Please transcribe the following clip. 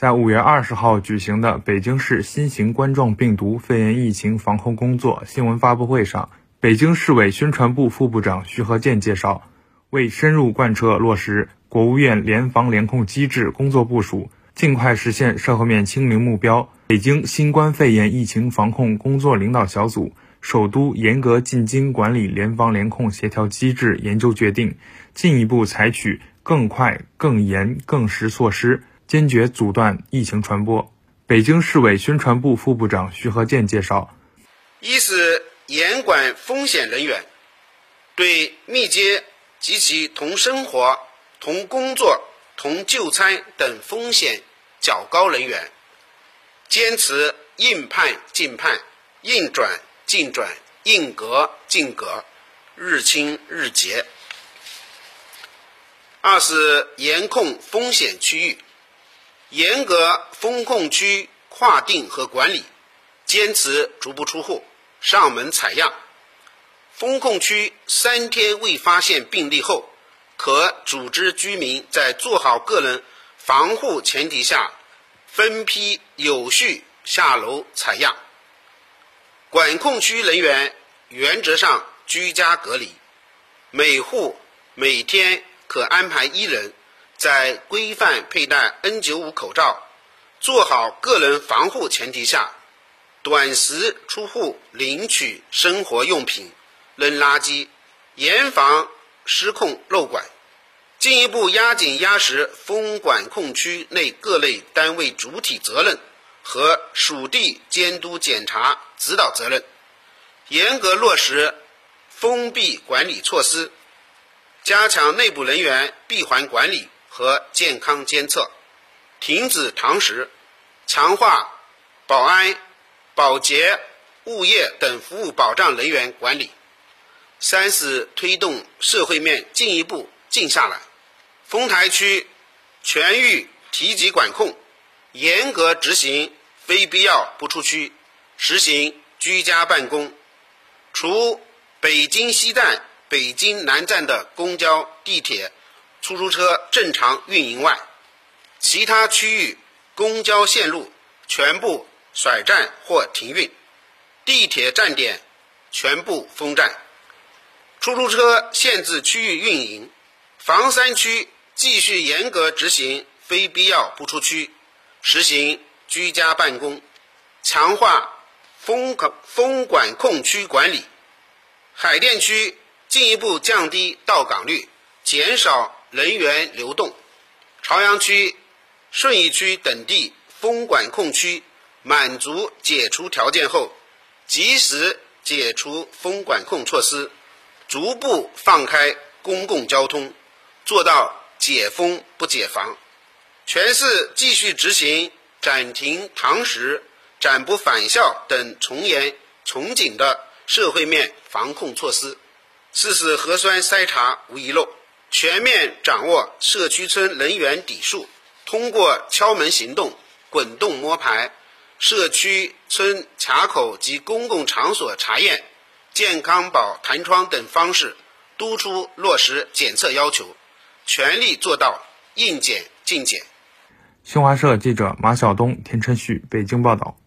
在五月二十号举行的北京市新型冠状病毒肺炎疫情防控工作新闻发布会上，北京市委宣传部副部长徐和建介绍，为深入贯彻落实国务院联防联控机制工作部署，尽快实现社会面清零目标，北京新冠肺炎疫情防控工作领导小组首都严格进京管理联防联控协调机制研究决定，进一步采取更快、更严、更实措施。坚决阻断疫情传播。北京市委宣传部副部长徐和建介绍：一是严管风险人员，对密接及其同生活、同工作、同就餐等风险较高人员，坚持应判尽判、应转尽转、应隔尽隔，日清日结；二是严控风险区域。严格风控区划定和管理，坚持足不出户、上门采样。风控区三天未发现病例后，可组织居民在做好个人防护前提下，分批有序下楼采样。管控区人员原则上居家隔离，每户每天可安排一人。在规范佩戴 N95 口罩、做好个人防护前提下，短时出户领取生活用品、扔垃圾，严防失控漏管。进一步压紧压实风管控区内各类单位主体责任和属地监督检查指导责任，严格落实封闭管理措施，加强内部人员闭环管理。和健康监测，停止堂食，强化保安、保洁、物业等服务保障人员管理。三是推动社会面进一步静下来。丰台区全域提级管控，严格执行非必要不出区，实行居家办公。除北京西站、北京南站的公交、地铁。出租车正常运营外，其他区域公交线路全部甩站或停运，地铁站点全部封站，出租车限制区域运营。房山区继续严格执行非必要不出区，实行居家办公，强化风控风管控区管理。海淀区进一步降低到岗率，减少。人员流动，朝阳区、顺义区等地封管控区满足解除条件后，及时解除封管控措施，逐步放开公共交通，做到解封不解防。全市继续执行暂停堂食、暂不返校等从严从紧的社会面防控措施。四是核酸筛查无遗漏。全面掌握社区村人员底数，通过敲门行动、滚动摸排、社区村卡口及公共场所查验、健康宝弹窗等方式，督促落实检测要求，全力做到应检尽检。新华社记者马晓东、田晨旭北京报道。